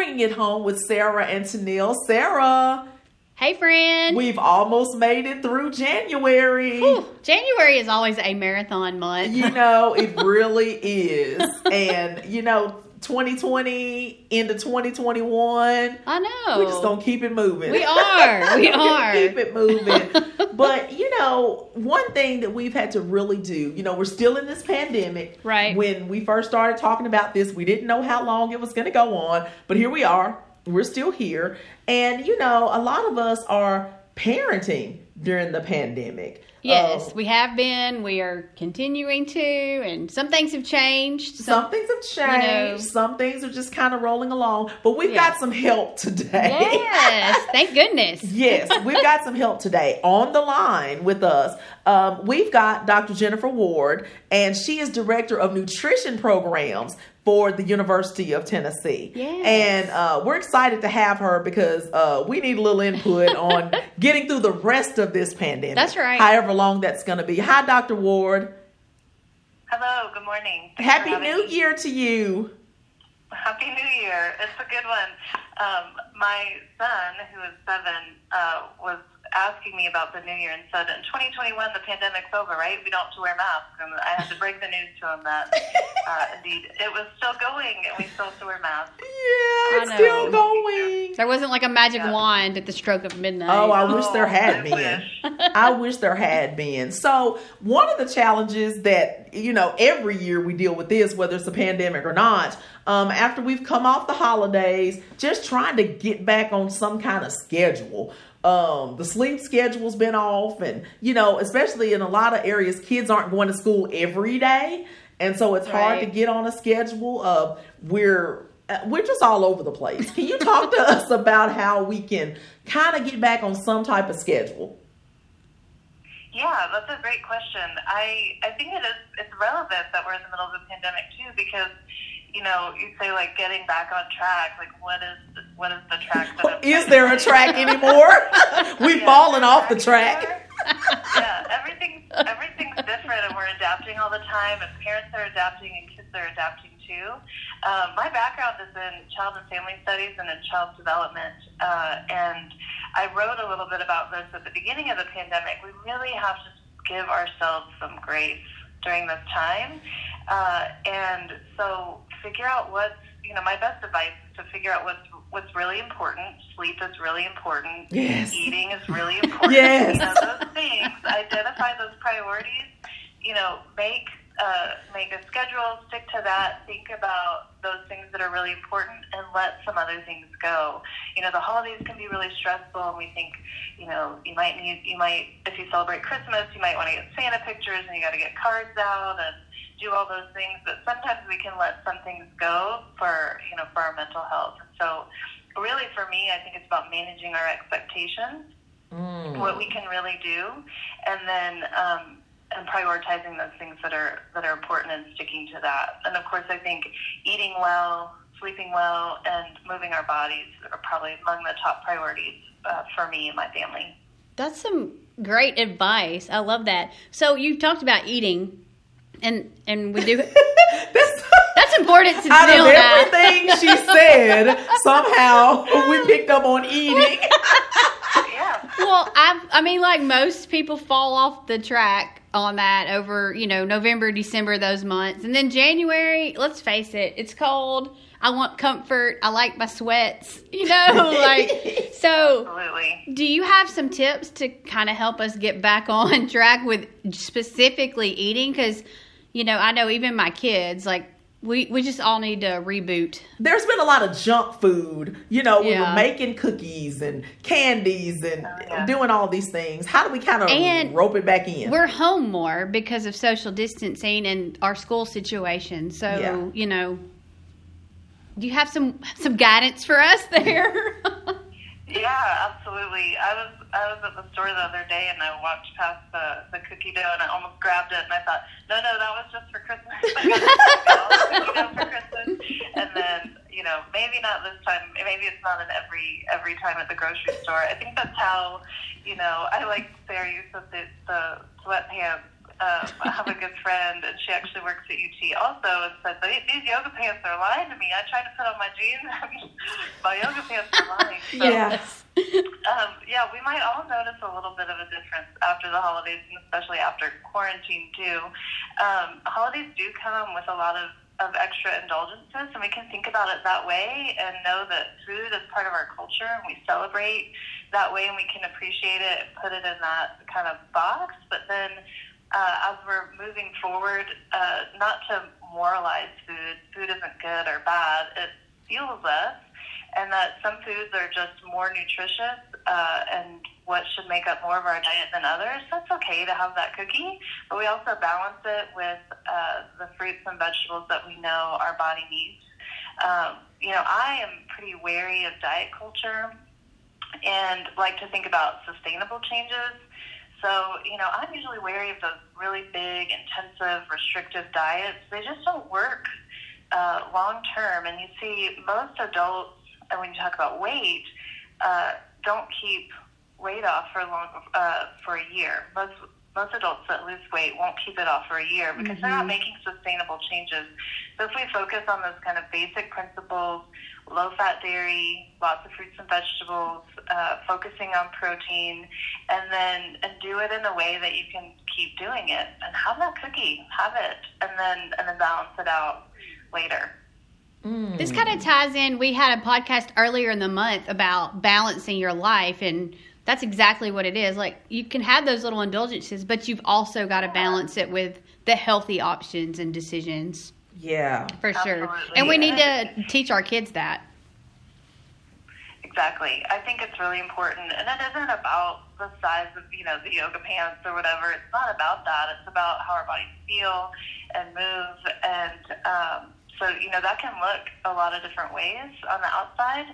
bringing it home with Sarah and Tennille. Sarah, Hey, friend. we've almost made it through January. Whew, January is always a marathon month. You know, it really is. And, you know, 2020 into 2021. I know. We're just gonna keep it moving. We are. We are. keep it moving. but you know, one thing that we've had to really do, you know, we're still in this pandemic. Right. When we first started talking about this, we didn't know how long it was gonna go on, but here we are. We're still here. And you know, a lot of us are parenting during the pandemic. Yes, Uh, we have been. We are continuing to, and some things have changed. some things have changed. know- some things are just kind of rolling along. But we've Yeah. got some help today. Yes, thank goodness. Yes, we've got some help today on the line with us. Um, we've got Dr. Jennifer Ward, and she is director of nutrition programs for the University of Tennessee. Yes. And uh, we're excited to have her because uh, we need a little input on getting through the rest of this pandemic. That's right. However long that's going to be. Hi, Dr. Ward. Hello, good morning. Thanks Happy New me. Year to you. Happy New Year. It's a good one. Um, my son, who is seven, uh, was asking me about the new year and said, in 2021, the pandemic's over, right? We don't have to wear masks. And I had to break the news to him that, uh, indeed, it was still going and we still have to wear masks. Yeah, it's still going. There wasn't like a magic Yeah. wand at the stroke of midnight. Oh, I wish there Oh, had I been. wish. I wish there had been. So, one of the challenges that, you know, every year we deal with this, whether it's a pandemic or not, um, after we've come off the holidays, just trying to get back on some kind of schedule. Um, the sleep schedule's been off, and, you know, especially in a lot of areas, kids aren't going to school every day. And so it's hard to get on a schedule. of we're uh, we're just all over the place. Can you talk to us about how we can kind of get back on some type of schedule? Yeah, that's a great question. I I think it is it's relevant that we're in the middle of a pandemic too because you know you say like getting back on track like what is what is the track that I'm Is there a track anymore? We've Yeah, fallen off the track. anymore? yeah, everything everything's different and we're adapting all the time and parents are adapting and kids are adapting too. Um, my background is in child and family studies and in child development, uh, and I wrote a little bit about this at the beginning of the pandemic. We really have to give ourselves some grace during this time, uh, and so figure out what's you know my best advice is to figure out what's what's really important. Sleep is really important. Yes. Eating is really important. Yes. You know, those things, identify those priorities, you know, make uh, make a schedule, stick to that, think about those things that are really important and let some other things go. You know, the holidays can be really stressful and we think, you know, you might need you might if you celebrate Christmas, you might want to get Santa pictures and you gotta get cards out and do all those things, but sometimes we can let some things go for you know, for our mental health. And So really for me I think it's about managing our expectations Mm. what we can really do, and then um, and prioritizing those things that are that are important and sticking to that. And of course, I think eating well, sleeping well, and moving our bodies are probably among the top priorities uh, for me and my family. That's some great advice. I love that. So you've talked about eating, and and we do. That's, That's important to out know of that. everything she said, somehow we picked up on eating. Yeah. Well, I I mean, like most people fall off the track on that over you know November, December, those months, and then January. Let's face it, it's cold. I want comfort. I like my sweats. You know, like so. Absolutely. Do you have some tips to kind of help us get back on track with specifically eating? Because, you know, I know even my kids, like, we, we just all need to reboot. There's been a lot of junk food. You know, we Yeah. were making cookies and candies and Oh, yeah. doing all these things. How do we kind of And rope it back in? We're home more because of social distancing and our school situation. So, Yeah. you know, do you have some some guidance for us there? Yeah, absolutely. I was I was at the store the other day and I walked past the, the cookie dough and I almost grabbed it and I thought, no, no, that was just for Christmas. For Christmas. And then, you know, maybe not this time. Maybe it's not in every every time at the grocery store. I think that's how, you know, I like Sarah. You said the the sweatpants Um, I have a good friend, and she actually works at UT also, and said, "These yoga pants are lying to me. I tried to put on my jeans, and my yoga pants are lying." So, Yes. um, yeah, we might all notice a little bit of a difference after the holidays, and especially after quarantine too. Um, holidays do come with a lot of, of extra indulgences, and we can think about it that way and know that food is part of our culture, and we celebrate that way, and we can appreciate it and put it in that kind of box. But then, uh, as we're moving forward, uh, not to moralize food, food isn't good or bad. It fuels us and that some foods are just more nutritious uh, and what should make up more of our diet than others. That's okay to have that cookie, but we also balance it with uh, the fruits and vegetables that we know our body needs. Um, you know, I am pretty wary of diet culture and like to think about sustainable changes. So, you know, I'm usually wary of those really big, intensive, restrictive diets. They just don't work uh, long term. And you see, most adults, and when you talk about weight, uh, don't keep weight off for long uh, for a year. Most most adults that lose weight won't keep it off for a year because they're not making sustainable changes. So if we focus on those kind of basic principles, low fat dairy, lots of fruits and vegetables, uh, focusing on protein, and then and do it in a way that you can keep doing it and have that cookie, have it, and then and then balance it out later. This kind of ties in. We had a podcast earlier in the month about balancing your life, and that's exactly what it is. Like you can have those little indulgences, but you've also got to balance it with the healthy options and decisions Yeah. for sure. Absolutely. And we need to teach our kids that. Exactly. I think it's really important. And it isn't about the size of, you know, the yoga pants or whatever. It's not about that. It's about how our bodies feel and move. And um, so, you know, that can look a lot of different ways on the outside.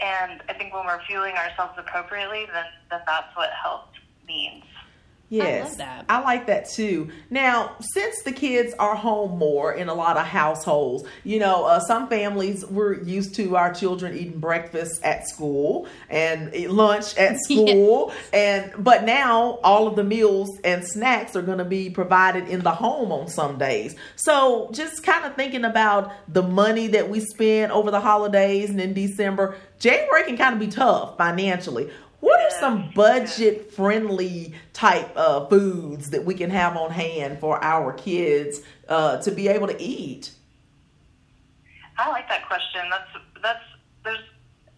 And I think when we're fueling ourselves appropriately, then, then that's what health means. Yes, that. I like that too. Now, since the kids are home more in a lot of households, you know, uh, some families we're used to our children eating breakfast at school and lunch at school, and but now all of the meals and snacks are going to be provided in the home on some days. So, just kind of thinking about the money that we spend over the holidays and in December, January can kind of be tough financially. What are some budget friendly type of foods that we can have on hand for our kids uh, to be able to eat? I like that question. That's that's there's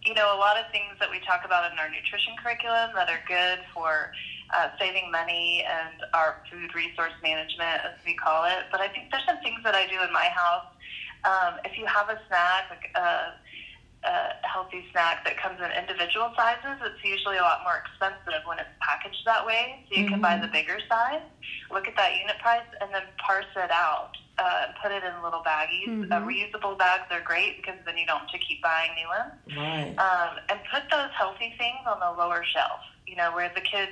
you know a lot of things that we talk about in our nutrition curriculum that are good for uh, saving money and our food resource management, as we call it. But I think there's some things that I do in my house. Um, if you have a snack, like a, a healthy snack that comes in individual sizes, it's usually a lot more expensive when it's packaged that way. So you can buy the bigger size, look at that unit price, and then parse it out. Uh, put it in little baggies. Uh, reusable bags are great because then you don't have to keep buying new ones Right. um, and put those healthy things on the lower shelf. You know, where the kids,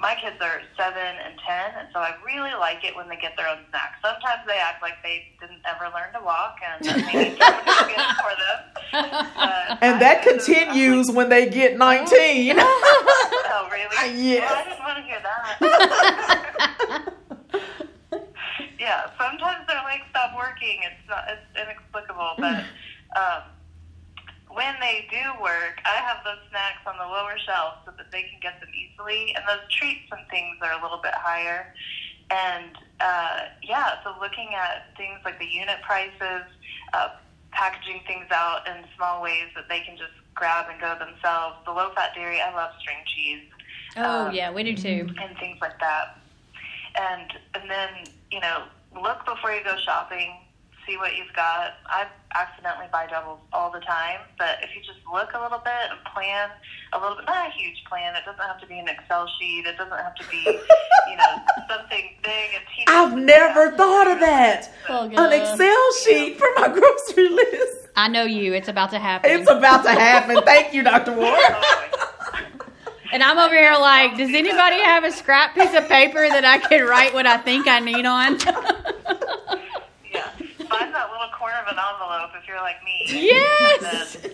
my kids are seven and ten, and so I really like it when they get their own snacks. Sometimes they act like they didn't ever learn to walk, and they need someone to for them. But And that continues like, when they get 19. Oh, really? Yes. Well, I didn't want to hear that. yeah, sometimes their legs stop working. It's not. It's inexplicable, but um, when they do work, I have those snacks on the lower shelf so that they can get them easily, and those treats and things are a little bit higher. And uh, yeah, so looking at things like the unit prices, uh, packaging things out in small ways that they can just grab and go themselves. The low fat dairy, I love string cheese Oh Um, yeah, we do too. and things like that. And and then you know look before you go shopping, see what you've got. I accidentally buy doubles all the time, but if you just look a little bit and plan a little bit, not a huge plan. It doesn't have to be an Excel sheet. It doesn't have to be you know something big and tedious. I've never thought of that. Oh, An Excel sheet for my grocery list. I know you. It's about to happen. It's about to happen. Thank you, Dr. Ward. and I'm over here like, does anybody have a scrap piece of paper that I can write what I think I need on? Yeah, find that little corner of an envelope if you're like me. yes. Then-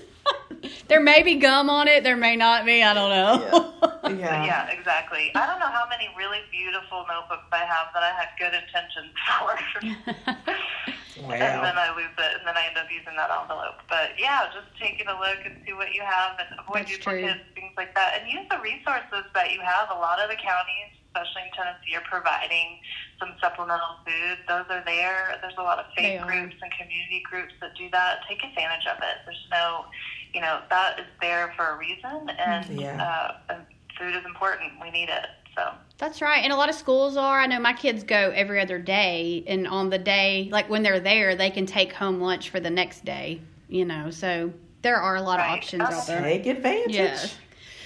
there may be gum on it. There may not be. I don't know. Yeah. Yeah, yeah, exactly. I don't know how many really beautiful notebooks I have that I had good intentions for. And then I lose it, and then I end up using that envelope. But yeah, just taking a look and see what you have, and avoid That's duplicates, things like that, and use the resources that you have. A lot of the counties, especially in Tennessee, are providing some supplemental food. Those are there. There's a lot of faith groups and community groups that do that. Take advantage of it. There's no, you know, that is there for a reason, and Yeah. uh, and food is important. We need it. So. That's right. And a lot of schools are. I know my kids go every other day, and on the day, like when they're there, they can take home lunch for the next day, you know. So there are a lot of Right. options out there. Take advantage. Yes.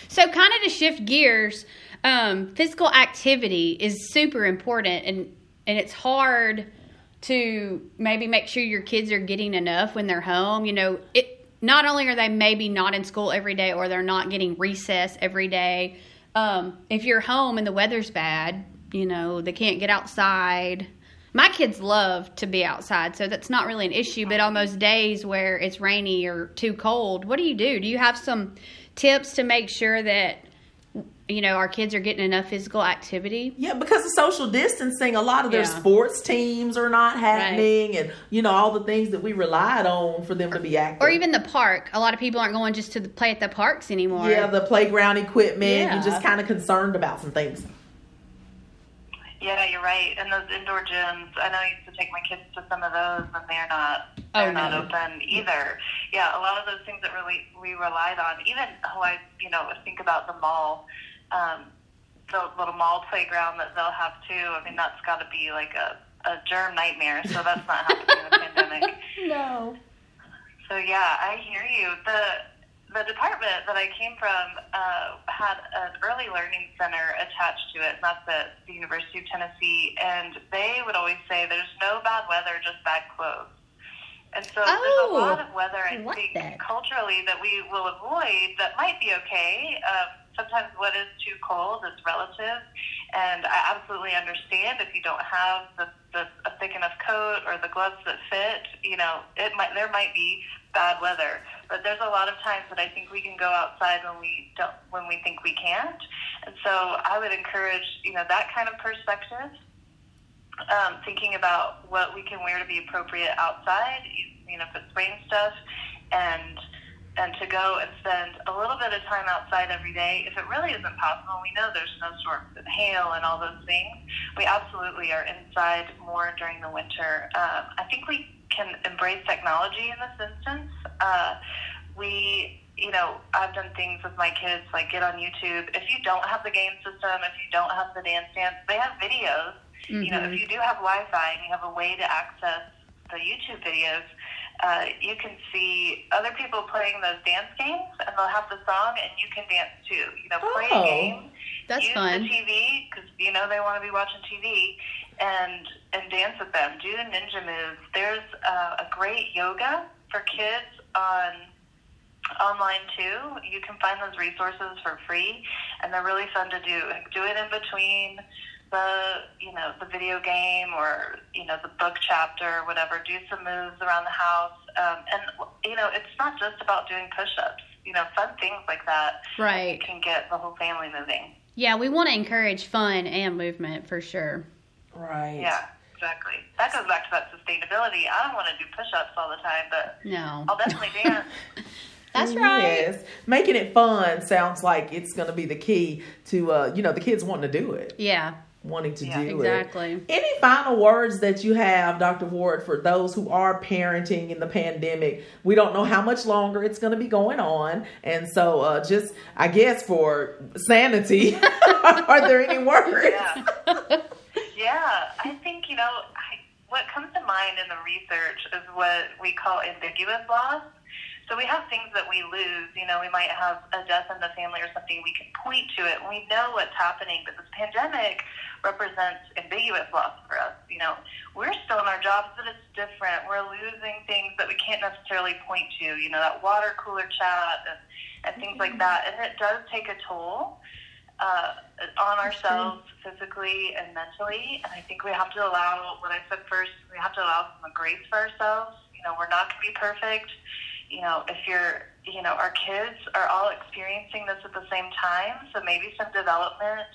So, kind of to shift gears, um, physical activity is super important, and and it's hard to maybe make sure your kids are getting enough when they're home. You know, it not only are they maybe not in school every day, or they're not getting recess every day. Um, if you're home and the weather's bad, you know they can't get outside. My kids love to be outside, so that's not really an issue. But on those days where it's rainy or too cold, what do you do? Do you have some tips to make sure that you know our kids are getting enough physical activity? Yeah, because of social distancing, a lot of their Yeah. sports teams are not happening, and you know all the things that we relied on for them to be active. Or even the park. A lot of people aren't going just to the, play at the parks anymore. yeah, the playground equipment. Yeah. You're just kind of concerned about some things. Yeah, you're right. And those indoor gyms, I know I used to take my kids to some of those, and they're not Oh, they're not no. open either. Yeah, a lot of those things that really we relied on. Even how I, you know, think about the mall, um, the little mall playground that they'll have too. I mean, that's got to be like a a germ nightmare. So that's not happening in the pandemic. No. So yeah, I hear you. The the department that I came from uh, had an early learning center attached to it, and that's at the University of Tennessee. And they would always say, "There's no bad weather, just bad clothes." And so there's Oh, a lot of weather I I think that. culturally that we will avoid that might be okay. Um, sometimes what is too cold is relative, and I absolutely understand if you don't have the, the a thick enough coat or the gloves that fit. You know, it might there might be bad weather, but there's a lot of times that I think we can go outside when we don't when we think we can't, and so I would encourage you know that kind of perspective um, thinking about what we can wear to be appropriate outside, you, know, if it's rain stuff, and and to go and spend a little bit of time outside every day. If it really isn't possible, we know there's snowstorms and hail and all those things. We absolutely are inside more during the winter. Um, I think we can embrace technology in this instance. Uh, we you know, I've done things with my kids like get on YouTube. If you don't have the game system, if you don't have the dance dance, they have videos you know, if you do have Wi-Fi and you have a way to access the YouTube videos, uh, you can see other people playing those dance games, and they'll have the song, and you can dance too. You know, play Oh, a game, That's use fun. the TV because you know they want to be watching TV, and and dance with them. Do ninja moves. There's uh, a great yoga for kids on online too. You can find those resources for free, and they're really fun to do. Do it in between the you know the video game or you know the book chapter or whatever. Do some moves around the house, um, and you know it's not just about doing push-ups. You know, fun things like that Right. can get the whole family moving. Yeah, we want to encourage fun and movement for sure. Right. Yeah, exactly. That goes back to that sustainability. I don't want to do push-ups all the time, but No. I'll definitely dance. That's right. Yes. Making it fun sounds like it's going to be the key to, uh, you know, the kids wanting to do it, Yeah, wanting to Yeah, do it. exactly. Any final words that you have, Dr. Ward, for those who are parenting in the pandemic? We don't know how much longer it's going to be going on. And so, uh, just, I guess, for sanity, are there any words? Yeah. yeah, I think, you know, I, what comes to mind in the research is what we call ambiguous loss. So we have things that we lose. You know, we might have a death in the family or something. We can point to it we know what's happening. But this pandemic represents ambiguous loss for us. You know, we're still in our jobs, but it's different. We're losing things that we can't necessarily point to. You know, that water cooler chat and, and things like that. And it does take a toll uh, on ourselves physically and mentally. And I think we have to allow what I said first. We have to allow some grace for ourselves. You know, we're not going to be perfect. You know, if you're, you know, our kids are all experiencing this at the same time, so maybe some development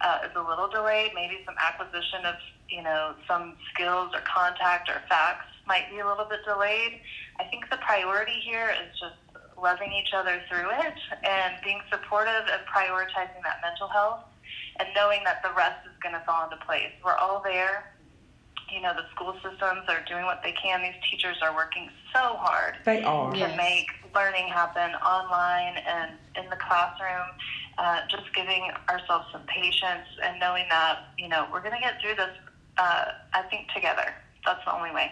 uh, is a little delayed, maybe some acquisition of, you know, some skills or contact or facts might be a little bit delayed. I think the priority here is just loving each other through it and being supportive and prioritizing that mental health and knowing that the rest is going to fall into place. We're all there. You know, the school systems are doing what they can. These teachers are working so hard They are. to Yes. make learning happen online and in the classroom. Uh, just giving ourselves some patience and knowing that, you know, we're going to get through this, uh, I think, together. That's the only way.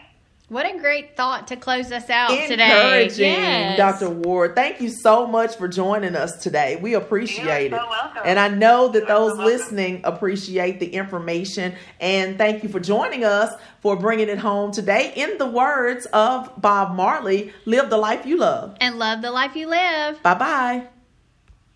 What a great thought to close us out today. Encouraging, Yes. Dr. Ward. Thank you so much for joining us today. We appreciate You're it. so welcome. And I know that You're those welcome. listening appreciate the information. And thank you for joining us for bringing it home today. In the words of Bob Marley, live the life you love. And love the life you live. Bye bye.